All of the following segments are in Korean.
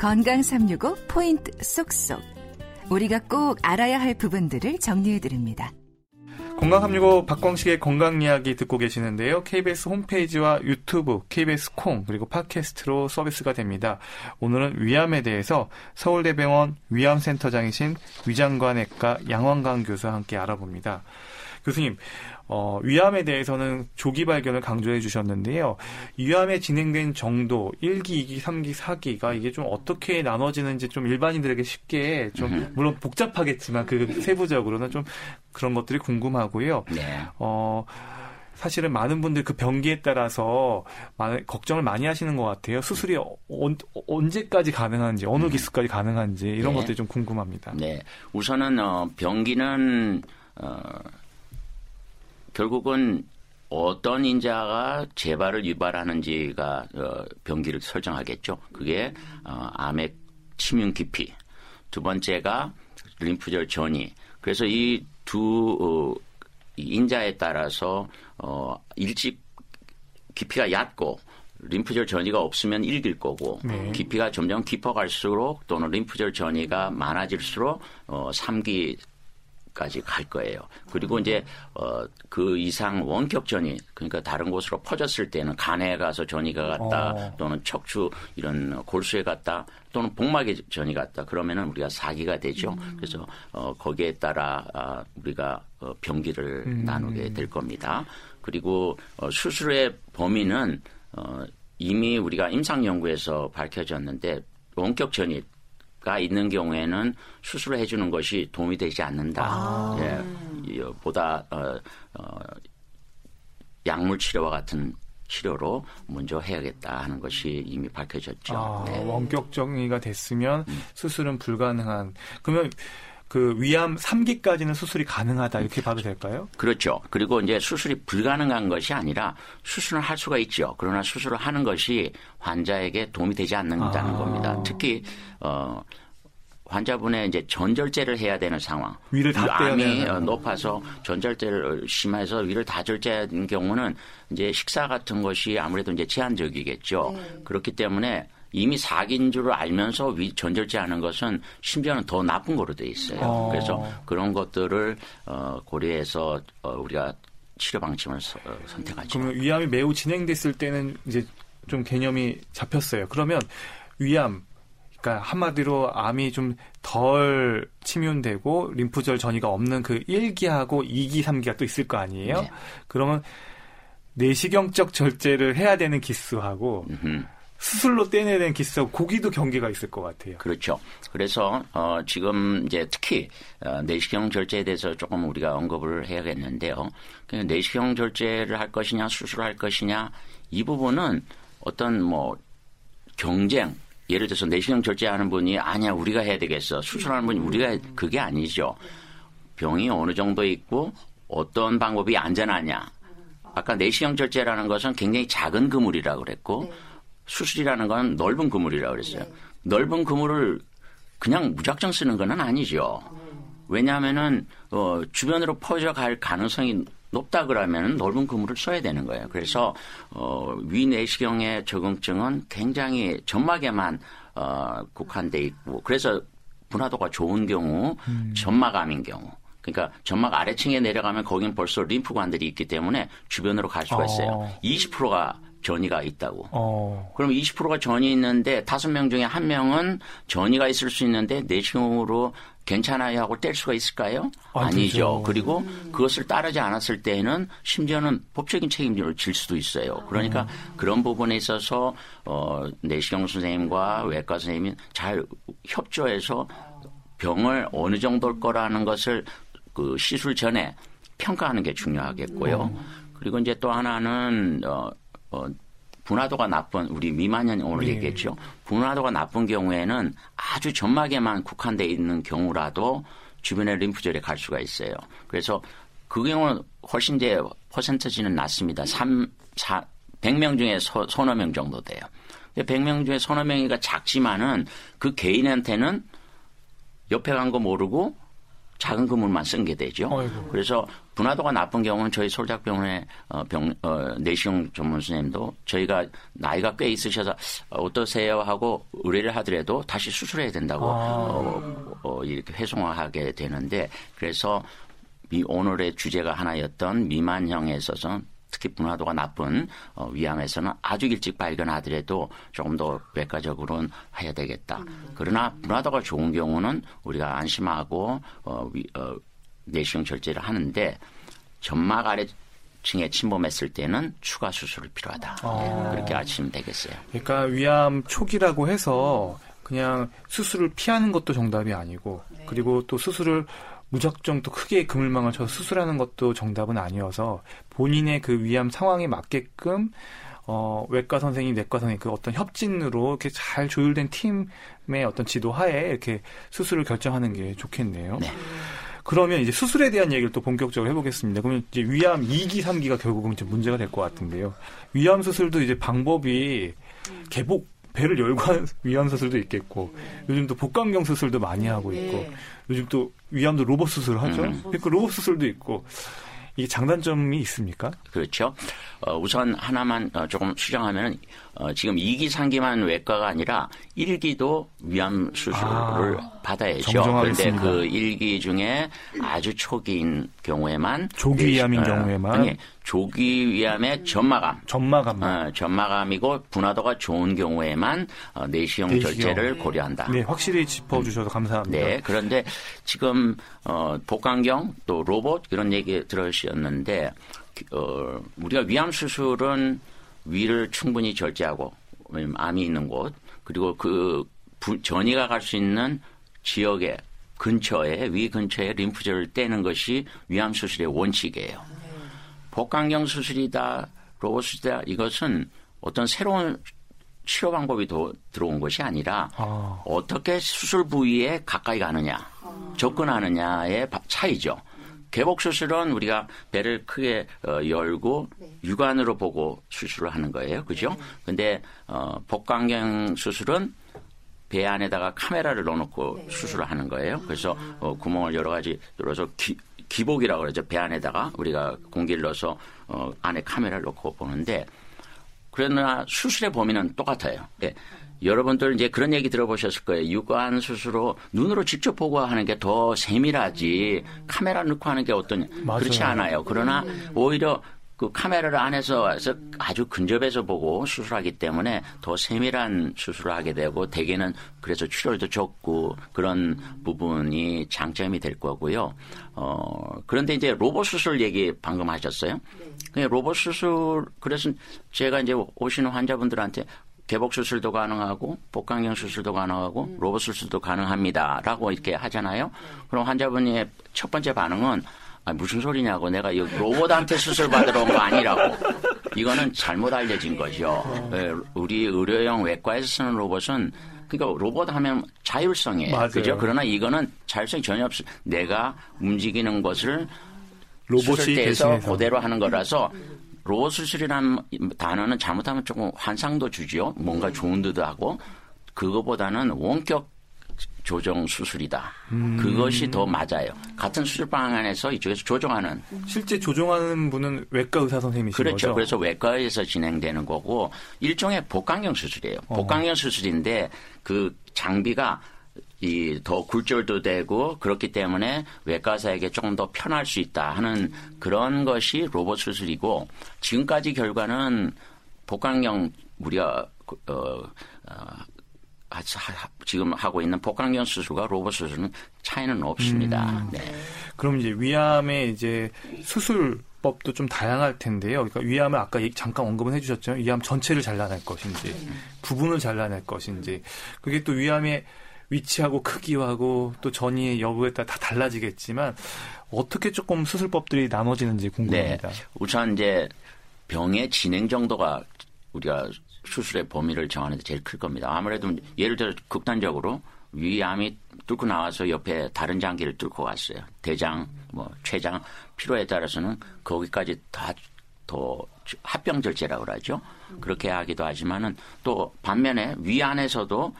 건강 365 포인트 쏙쏙. 우리가 꼭 알아야 할 부분들을 정리해 드립니다. 건강 365 박광식의 건강 이야기 듣고 계시는데요. KBS 홈페이지와 유튜브, KBS 콩, 그리고 팟캐스트로 서비스가 됩니다. 오늘은 위암에 대해서 서울대병원 위암센터장이신 위장관외과 양원강 교수와 함께 알아봅니다. 교수님, 어, 위암에 대해서는 조기 발견을 강조해 주셨는데요. 위암에 진행된 정도, 1기, 2기, 3기, 4기가 이게 좀 어떻게 나눠지는지 좀 일반인들에게 쉽게 좀, 물론 복잡하겠지만 그 세부적으로는 좀 그런 것들이 궁금하고요. 네. 어, 사실은 많은 분들 그 병기에 따라서 많은 걱정을 많이 하시는 것 같아요. 수술이 어, 언제까지 가능한지, 어느 음. 기수까지 가능한지 이런 네. 것들이 좀 궁금합니다. 네. 우선은 어, 병기는 어, 결국은 어떤 인자가 재발을 유발하는지가 어, 병기를 설정하겠죠. 그게 어, 암의 침윤 깊이. 두 번째가 림프절 전이. 그래서 이두 어, 인자에 따라서 어, 일찍 깊이가 얕고 림프절 전이가 없으면 일길 거고 네. 깊이가 점점 깊어갈수록 또는 림프절 전이가 많아질수록 어, 3기 까지 갈 거예요. 그리고 이제 어, 그 이상 원격 전이 그러니까 다른 곳으로 퍼졌을 때는 간에 가서 전이가 갔다 어. 또는 척추 이런 골수에 갔다 또는 복막에 전이 갔다 그러면은 우리가 사기가 되죠. 음. 그래서 어, 거기에 따라 아, 우리가 어, 병기를 음. 나누게 될 겁니다. 그리고 어, 수술의 범위는 어, 이미 우리가 임상 연구에서 밝혀졌는데 원격 전이 가 있는 경우에는 수술을 해주는 것이 도움이 되지 않는다. 아. 예, 보다 어, 어, 약물 치료와 같은 치료로 먼저 해야겠다 하는 것이 이미 밝혀졌죠. 아, 네. 원격 정의가 됐으면 음. 수술은 불가능한. 그러면 그 위암 3기까지는 수술이 가능하다 이렇게 봐도 될까요? 그렇죠. 그리고 이제 수술이 불가능한 것이 아니라 수술을 할 수가 있죠. 그러나 수술을 하는 것이 환자에게 도움이 되지 않는다는 아. 겁니다. 특히 어 환자분의 이제 전절제를 해야 되는 상황. 위를 다 암이 높아서 전절제를 심해서 위를 다 절제하는 경우는 이제 식사 같은 것이 아무래도 이제 제한적이겠죠. 네. 그렇기 때문에 이미 사기인 줄 알면서 위 전절제 하는 것은 심지어는 더 나쁜 거로 돼 있어요. 어. 그래서 그런 것들을 어, 고려해서 어, 우리가 치료 방침을 서, 어, 선택하죠. 그러면 위암이 매우 진행됐을 때는 이제 좀 개념이 잡혔어요. 그러면 위암 그러니까 한마디로 암이 좀 덜 침윤되고 림프절 전이가 없는 그 1기하고 2기, 3기가 또 있을 거 아니에요? 네. 그러면 내시경적 절제를 해야 되는 기수하고 음흠. 수술로 떼내야 되는 기수하고 고기도 경계가 있을 것 같아요. 그렇죠. 그래서 어, 지금 이제 특히 어, 내시경 절제에 대해서 조금 우리가 언급을 해야겠는데요. 그 내시경 절제를 할 것이냐 수술을 할 것이냐 이 부분은 어떤 뭐 경쟁 예를 들어서 내시경 절제하는 분이 아니야 우리가 해야 되겠어 수술하는 분이 우리가 그게 아니죠. 병이 어느 정도 있고 어떤 방법이 안전하냐. 아까 내시경 절제라는 것은 굉장히 작은 그물이라고 그랬고 네. 수술이라는 건 넓은 그물이라고 그랬어요. 네. 넓은 그물을 그냥 무작정 쓰는 건 아니죠. 왜냐하면은 어, 주변으로 퍼져갈 가능성이 높다 그러면 넓은 그물을 써야 되는 거예요. 그래서 어, 위내시경의 적응증은 굉장히 점막에만 어, 국한돼 있고 그래서 분화도가 좋은 경우 음. 점막암인 경우 그러니까 점막 아래층에 내려가면 거기는 벌써 림프관들이 있기 때문에 주변으로 갈 수가 있어요. 어. 20%가 전이가 있다고. 어. 그럼 20%가 전이 있는데 다섯 명 중에 한 명은 전이가 있을 수 있는데 내시경으로 괜찮아요 하고 뗄 수가 있을까요? 아, 니죠 그리고 음. 그것을 따르지 않았을 때에는 심지어는 법적인 책임을 질 수도 있어요. 그러니까 음. 그런 부분에 있어서 어, 내시경 선생님과 외과 선생님이 잘 협조해서 병을 어느 정도일 거라는 것을 그 시술 전에 평가하는 게 중요하겠고요. 음. 그리고 이제 또 하나는 어, 어 분화도가 나쁜 우리 미만년 오늘 네. 얘기했죠. 분화도가 나쁜 경우에는 아주 점막에만 국한돼 있는 경우라도 주변의 림프절에 갈 수가 있어요. 그래서 그 경우는 훨씬 이제 퍼센트지는 낮습니다. 3, 4, 100명 중에 서, 서너 명 정도 돼요. 100명 중에 서너 명이가 작지만은 그 개인한테는 옆에 간 거 모르고 작은 그물만 쓴 게 되죠. 아이고. 그래서 분화도가 나쁜 경우는 저희 서울대학병원의 어, 병, 어, 내시경 전문 선생님도 저희가 나이가 꽤 있으셔서 어, 어떠세요 하고 의뢰를 하더라도 다시 수술해야 된다고 어, 어, 이렇게 회송하게 되는데 그래서 이 오늘의 주제가 하나였던 미만형에 있어서 특히 분화도가 나쁜 어, 위암에서는 아주 일찍 발견하더라도 조금 더 외과적으로는 해야 되겠다. 그러나 분화도가 좋은 경우는 우리가 안심하고 어, 위, 어, 내시경 절제를 하는데 점막 아래 층에 침범했을 때는 추가 수술이 필요하다. 그렇게 아시면 되겠어요. 그러니까 위암 초기라고 해서 그냥 수술을 피하는 것도 정답이 아니고 그리고 또 수술을 무작정 또 크게 그물망을 쳐서 수술하는 것도 정답은 아니어서 본인의 그 위암 상황에 맞게끔 어, 외과 선생님, 내과 선생님 그 어떤 협진으로 이렇게 잘 조율된 팀의 어떤 지도하에 이렇게 수술을 결정하는 게 좋겠네요. 네. 그러면 이제 수술에 대한 얘기를 또 본격적으로 해보겠습니다. 그러면 이제 위암 2기, 3기가 결국은 이제 문제가 될 것 같은데요. 위암 수술도 이제 방법이 개복, 배를 열고 하는 위암 수술도 있겠고, 요즘 또 복강경 수술도 많이 하고 있고, 네. 요즘 또 위암도 로봇 수술을 하죠. 음. 그 로봇 수술도 있고, 이게 장단점이 있습니까? 그렇죠. 어, 우선 하나만 어, 조금 수정하면 어, 지금 2기, 3기만 외과가 아니라 1기도 위암 수술을 아, 받아야죠. 그런데 그 1기 중에 아주 초기인 경우에만 조기 위암인 어, 경우에만? 아니, 조기 위암의 점마감. 점마감만. 어, 점마감이고 분화도가 좋은 경우에만 어, 내시경 내시경. 절제를 고려한다. 네, 확실히 짚어 주셔서 감사합니다. 네, 그런데 지금 어, 복강경 또 로봇 이런 얘기 들으셨는데 어, 우리가 위암 수술은 위를 충분히 절제하고 왜냐면 암이 있는 곳 그리고 그 부- 전이가 갈 수 있는 지역에 근처에 위 근처에 림프절을 떼는 것이 위암 수술의 원칙이에요. 복강경 수술이다, 로봇 수술이다 이것은 어떤 새로운 치료 방법이 더 들어온 것이 아니라 아. 어떻게 수술 부위에 가까이 가느냐, 접근하느냐의 바- 차이죠. 개복 수술은 우리가 배를 크게 어, 열고 육안으로 보고 수술을 하는 거예요, 그죠? 근데 어, 복강경 수술은 배 안에다가 카메라를 넣어놓고 수술을 하는 거예요. 그래서 어, 구멍을 여러 가지 열어서 기, 기복이라고 그러죠. 배 안에다가 우리가 공기를 넣어서 어, 안에 카메라를 넣고 보는데 그러나 수술의 범위는 똑같아요. 예. 여러분들 이제 그런 얘기 들어보셨을 거예요. 육안 수술로 눈으로 직접 보고 하는 게 더 세밀하지 카메라 넣고 하는 게 어떤 맞아요. 그렇지 않아요. 그러나 오히려 그 카메라를 안에서 아주 근접해서 보고 수술하기 때문에 더 세밀한 수술을 하게 되고 대개는 그래서 출혈도 적고 그런 부분이 장점이 될 거고요. 어, 그런데 이제 로봇 수술 얘기 방금 하셨어요. 그 로봇 수술 그래서 제가 이제 오시는 환자분들한테 개복 수술도 가능하고 복강경 수술도 가능하고 로봇 수술도 가능합니다라고 이렇게 하잖아요. 그럼 환자분의 첫 번째 반응은 아, 무슨 소리냐고 내가 여기 로봇한테 수술 받으러 온 거 아니라고. 이거는 잘못 알려진 거죠. 예, 우리 의료용 외과에서 쓰는 로봇은 그러니까 로봇 하면 자율성이에요. 맞아요. 그죠? 그러나 이거는 자율성이 전혀 없어. 내가 움직이는 것을 로봇이 수술대에서 대신해서. 그대로 하는 거라서 로봇 수술이라는 단어는 잘못하면 조금 환상도 주죠. 뭔가 좋은 듯도 하고 그거보다는 원격 조정 수술이다. 음. 그것이 더 맞아요. 같은 수술 방 안에서 이쪽에서 조정하는 실제 조종하는 분은 외과 의사 선생님이신 그렇죠. 거죠? 그래서 외과에서 진행되는 거고 일종의 복강경 수술이에요. 어. 복강경 수술인데 그 장비가 이 더 굴절도 되고 그렇기 때문에 외과사에게 조금 더 편할 수 있다 하는 그런 것이 로봇 수술이고 지금까지 결과는 복강경 우리가 그, 어, 어, 지금 하고 있는 복강경 수술과 로봇 수술은 차이는 없습니다. 음. 네. 그럼 이제 위암의 이제 수술 법도 좀 다양할 텐데요. 그러니까 위암을 아까 잠깐 언급은 해주셨죠. 위암 전체를 잘라낼 것인지, 부분을 잘라낼 것인지, 그게 또 위암의 위치하고 크기하고 또 전이의 여부에 따라 다 달라지겠지만 어떻게 조금 수술법들이 나눠지는지 네. 궁금합니다. 우선 이제 병의 진행 정도가 우리가 수술의 범위를 정하는 데 제일 클 겁니다. 아무래도 예를 들어 극단적으로 위암이 뚫고 나와서 옆에 다른 장기를 뚫고 갔어요. 대장, 뭐 췌장 필요에 따라서는 거기까지 다 더 합병 절제라고 그러죠. 그렇게 하기도 하지만은 또 반면에 위 안에서도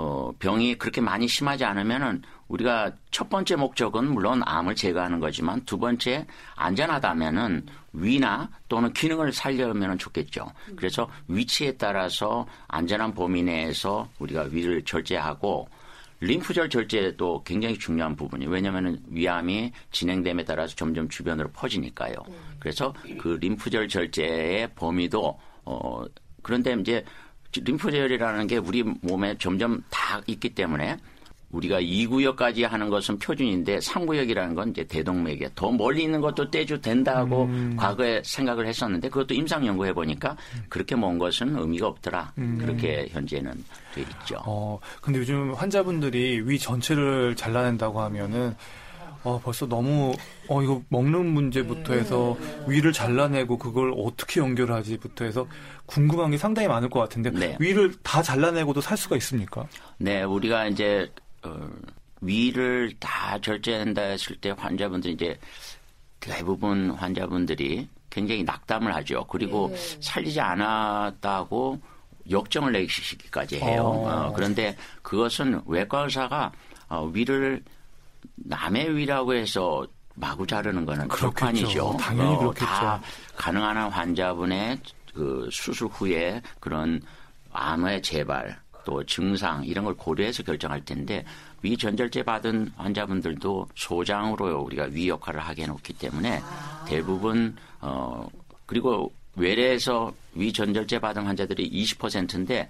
어, 병이 그렇게 많이 심하지 않으면은 우리가 첫 번째 목적은 물론 암을 제거하는 거지만 두 번째 안전하다면은 위나 또는 기능을 살려면 좋겠죠. 그래서 위치에 따라서 안전한 범위 내에서 우리가 위를 절제하고 림프절 절제도 굉장히 중요한 부분이에요. 왜냐하면 위암이 진행됨에 따라서 점점 주변으로 퍼지니까요. 그래서 그 림프절 절제의 범위도 어 그런데 이제 림프절이라는 게 우리 몸에 점점 다 있기 때문에 우리가 2구역까지 하는 것은 표준인데 3구역이라는 건 이제 대동맥에 더 멀리 있는 것도 떼주 된다고 음. 과거에 생각을 했었는데 그것도 임상 연구해 보니까 그렇게 먼 것은 의미가 없더라. 음. 그렇게 현재는 돼 있죠. 어, 근데 요즘 환자분들이 위 전체를 잘라낸다고 하면은 어, 벌써 너무, 어, 이거 먹는 문제부터 해서 위를 잘라내고 그걸 어떻게 연결하지부터 해서 궁금한 게 상당히 많을 것 같은데 네. 위를 다 잘라내고도 살 수가 있습니까? 네, 우리가 이제 어, 위를 다 절제한다 했을 때 환자분들이 이제 대부분 환자분들이 굉장히 낙담을 하죠. 그리고 네. 살리지 않았다고 역정을 내기까지 해요. 어. 어, 그런데 그것은 외과 의사가 어, 위를 남의 위라고 해서 마구 자르는 거는 그렇죠. 당연히 어, 그렇겠죠. 다 가능한 환자분의 그 수술 후에 그런 암의 재발 또 증상 이런 걸 고려해서 결정할 텐데 위 전절제 받은 환자분들도 소장으로 우리가 위 역할을 하게 해놓기 때문에 대부분 어 그리고 외래에서 위 전절제 받은 환자들이 20%인데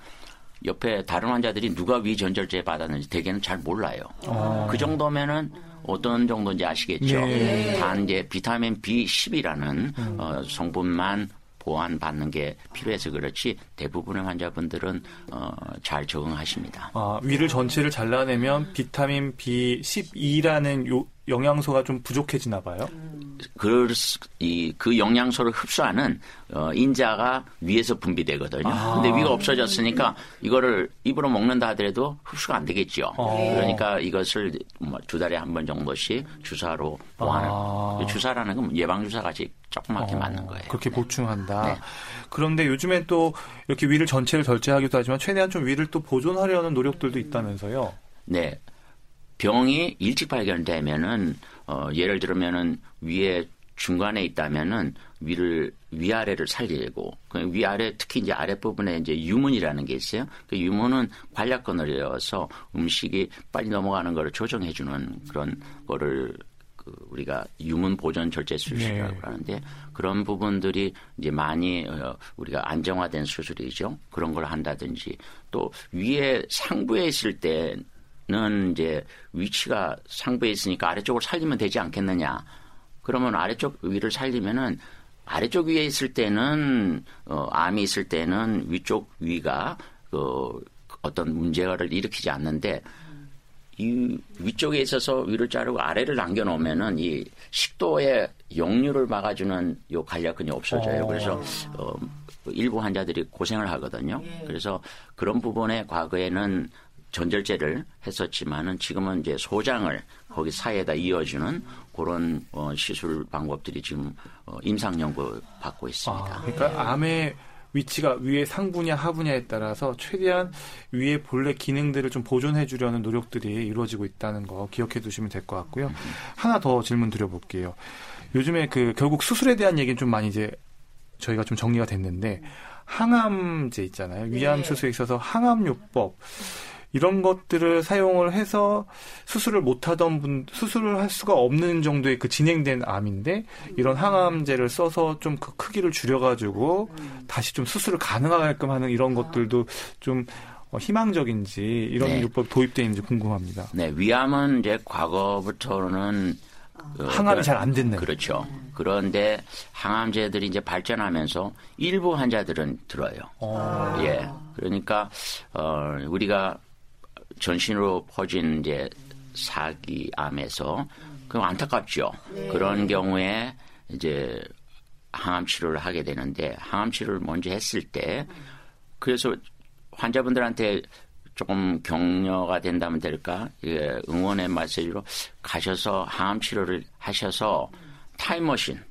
옆에 다른 환자들이 누가 위 전절제 받았는지 대개는 잘 몰라요. 아. 그 정도면은 어떤 정도인지 아시겠죠. 네. 단 이제 비타민 B10이라는 음. 어, 성분만 보완받는 게 필요해서 그렇지 대부분의 환자분들은 어, 잘 적응하십니다. 아, 위를 전체를 잘라내면 비타민 B12라는 요, 영양소가 좀 부족해지나 봐요. 그, 이, 그 영양소를 흡수하는 어, 인자가 위에서 분비되거든요. 아. 근데 위가 없어졌으니까 이거를 입으로 먹는다 하더라도 흡수가 안 되겠죠. 아. 그러니까 이것을 뭐두 달에 한 번 정도씩 주사로 보완을. 아. 주사라는 건 예방 주사 같이 조그맣게 어, 맞는 거예요. 그렇게 보충한다. 네. 그런데 요즘엔 또 이렇게 위를 전체를 절제하기도 하지만 최대한 좀 위를 또 보존하려는 노력들도 있다면서요. 네. 병이 일찍 발견되면은 어 예를 들면은 위에 중간에 있다면은 위를 위아래를 살리고 그 위아래 특히 이제 아랫 부분에 이제 유문이라는 게 있어요. 그 유문은 관략근을 이어서 음식이 빨리 넘어가는 거를 조정해 주는 그런 거를 그 우리가 유문 보존 절제 수술이라고 네. 하는데 그런 부분들이 이제 많이 어 우리가 안정화된 수술이죠. 그런 걸 한다든지 또 위에 상부에 있을 때 는 이제 위치가 상부에 있으니까 아래쪽을 살리면 되지 않겠느냐. 그러면 아래쪽 위를 살리면은 아래쪽 위에 있을 때는 어, 암이 있을 때는 위쪽 위가 그 어떤 문제를 일으키지 않는데 이 위쪽에 있어서 위를 자르고 아래를 남겨 놓으면은 이 식도의 역류를 막아주는 요 간략근이 없어져요. 어. 그래서 어, 일부 환자들이 고생을 하거든요. 예. 그래서 그런 부분에 과거에는 전절제를 했었지만은 지금은 이제 소장을 거기 사이에다 이어주는 그런 어, 시술 방법들이 지금 어, 임상 연구 받고 있습니다. 아, 그러니까 암의 위치가 위에 상부냐 하부냐에 따라서 최대한 위에 본래 기능들을 좀 보존해 주려는 노력들이 이루어지고 있다는 거 기억해 두시면 될 것 같고요. 하나 더 질문 드려볼게요. 요즘에 그 결국 수술에 대한 얘기는 좀 많이 이제 저희가 좀 정리가 됐는데 항암제 있잖아요. 위암 네. 수술에 있어서 항암요법 이런 것들을 사용을 해서 수술을 못하던 분 수술을 할 수가 없는 정도의 그 진행된 암인데 이런 항암제를 써서 좀 그 크기를 줄여가지고 다시 좀 수술을 가능하게끔 하는 이런 것들도 좀 어, 희망적인지 이런 네. 요법 도입되는지 궁금합니다. 네, 위암은 이제 과거부터는 그, 항암이 잘 안 됐네요. 그렇죠. 그런데 항암제들이 이제 발전하면서 일부 환자들은 들어요. 오. 예. 그러니까 어 우리가 전신으로 퍼진 이제 사기암에서 그 안타깝죠. 네. 그런 경우에 이제 항암 치료를 하게 되는데 항암 치료를 먼저 했을 때 그래서 환자분들한테 조금 격려가 된다면 될까? 예, 응원의 메시지로 가셔서 항암 치료를 하셔서 타임머신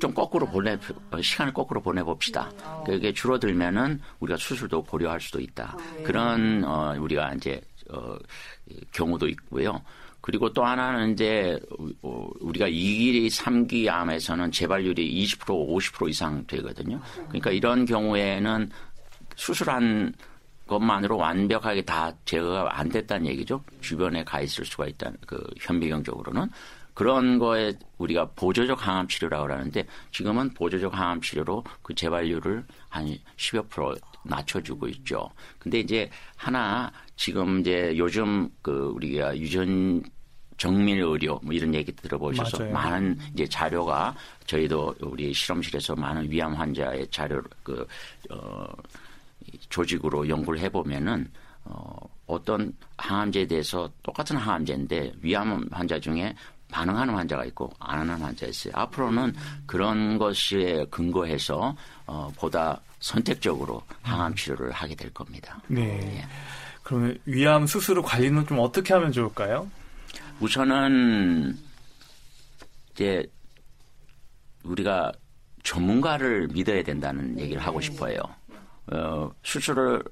좀 거꾸로 보내 시간을 거꾸로 보내봅시다. 그게 줄어들면은 우리가 수술도 고려할 수도 있다. 그런 어, 우리가 이제 어, 경우도 있고요. 그리고 또 하나는 이제 어, 우리가 2기, 3기 암에서는 재발률이 20% 50% 이상 되거든요. 그러니까 이런 경우에는 수술한 것만으로 완벽하게 다 제거가 안 됐다는 얘기죠. 주변에 가 있을 수가 있다는 그 현미경적으로는 그런 거에 우리가 보조적 항암 치료라고 하는데 지금은 보조적 항암 치료로 그 재발률을 한 10여 프로 낮춰주고 있죠. 근데 이제 하나 지금 이제 요즘 그 우리가 유전 정밀 의료 뭐 이런 얘기 들어보셔서 맞아요. 많은 이제 자료가 저희도 우리 실험실에서 많은 위암 환자의 자료 그 어, 조직으로 연구를 해보면은 어, 어떤 항암제에 대해서 똑같은 항암제인데 위암 환자 중에 반응하는 환자가 있고 안 하는 환자가 있어요. 앞으로는 그런 것에 근거해서 어, 보다 선택적으로 항암 치료를 하게 될 겁니다. 네. 예. 그러면 위암 수술 후 관리는 좀 어떻게 하면 좋을까요? 우선은 이제 우리가 전문가를 믿어야 된다는 얘기를 하고 싶어요. 어, 수술을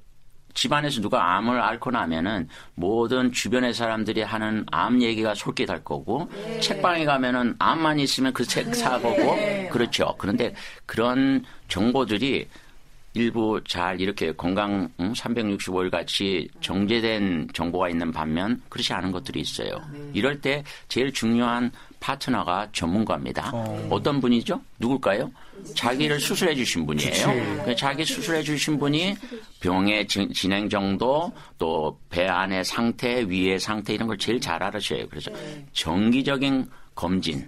집안에서 누가 암을 앓고 나면은 모든 주변의 사람들이 하는 암 얘기가 솔깃할 거고 네. 책방에 가면은 암만 있으면 그 책 사거고 네. 그렇죠. 그런데 그런 정보들이 일부 잘 이렇게 건강 365일 같이 정제된 정보가 있는 반면 그렇지 않은 것들이 있어요. 네. 이럴 때 제일 중요한 파트너가 전문가입니다. 어. 떤 분이죠? 누굴까요? 자기를 수술해 주신 분이에요. 그 자기 수술해 주신 분이 병의 진행 정도 또 배 안의 상태, 위의 상태 이런 걸 제일 잘 알으셔요. 그래서 네. 정기적인 검진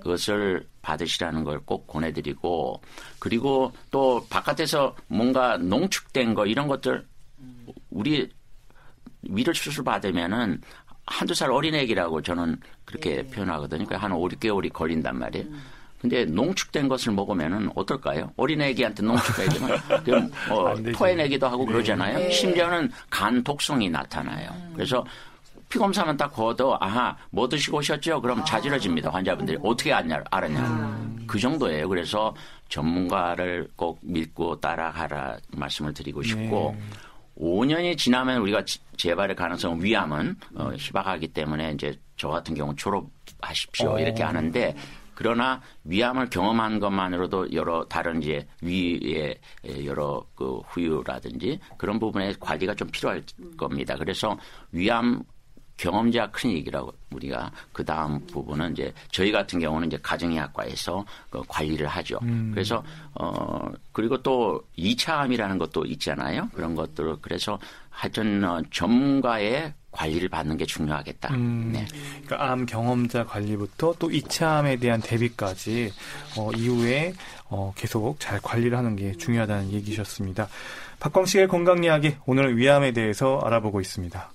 그것을 받으시라는 걸 꼭 권해드리고 그리고 또 바깥에서 뭔가 농축된 거 이런 것들 우리 위를 수술 받으면은 한두 살 어린애기라고 저는 그렇게 네. 표현하거든요. 그러니까 한 5, 6개월이 걸린단 말이에요. 음. 근데 농축된 것을 먹으면은 어떨까요? 어린애기한테 농축되지만 그럼 뭐 토해내기도 하고 네. 그러잖아요. 네. 심지어는 간 독성이 나타나요. 음. 그래서 피검사만 딱 거도 아하 뭐 드시고 오셨죠? 그럼 자지러집니다 환자분들이 어떻게 알냐 알았냐 음. 그 정도예요. 그래서 전문가를 꼭 믿고 따라가라 말씀을 드리고 싶고 네. 5년이 지나면 우리가 재발의 가능성 위암은 어, 희박하기 때문에 이제 저 같은 경우 졸업하십시오 어. 이렇게 하는데 그러나 위암을 경험한 것만으로도 여러 다른 이제 위의 여러 그 후유라든지 그런 부분에 관리가 좀 필요할 겁니다. 그래서 위암 경험자 클리닉이라고 우리가 그 다음 부분은 이제 저희 같은 경우는 이제 가정의학과에서 그 관리를 하죠. 음. 그래서 어 그리고 또 2차 암이라는 것도 있잖아요. 그런 것들 그래서 하여튼 어, 전문가의 관리를 받는 게 중요하겠다. 음, 네. 그러니까 암 경험자 관리부터 또 2차 암에 대한 대비까지 어, 이후에 어, 계속 잘 관리를 하는 게 중요하다는 얘기셨습니다. 박광식의 건강 이야기 오늘은 위암에 대해서 알아보고 있습니다.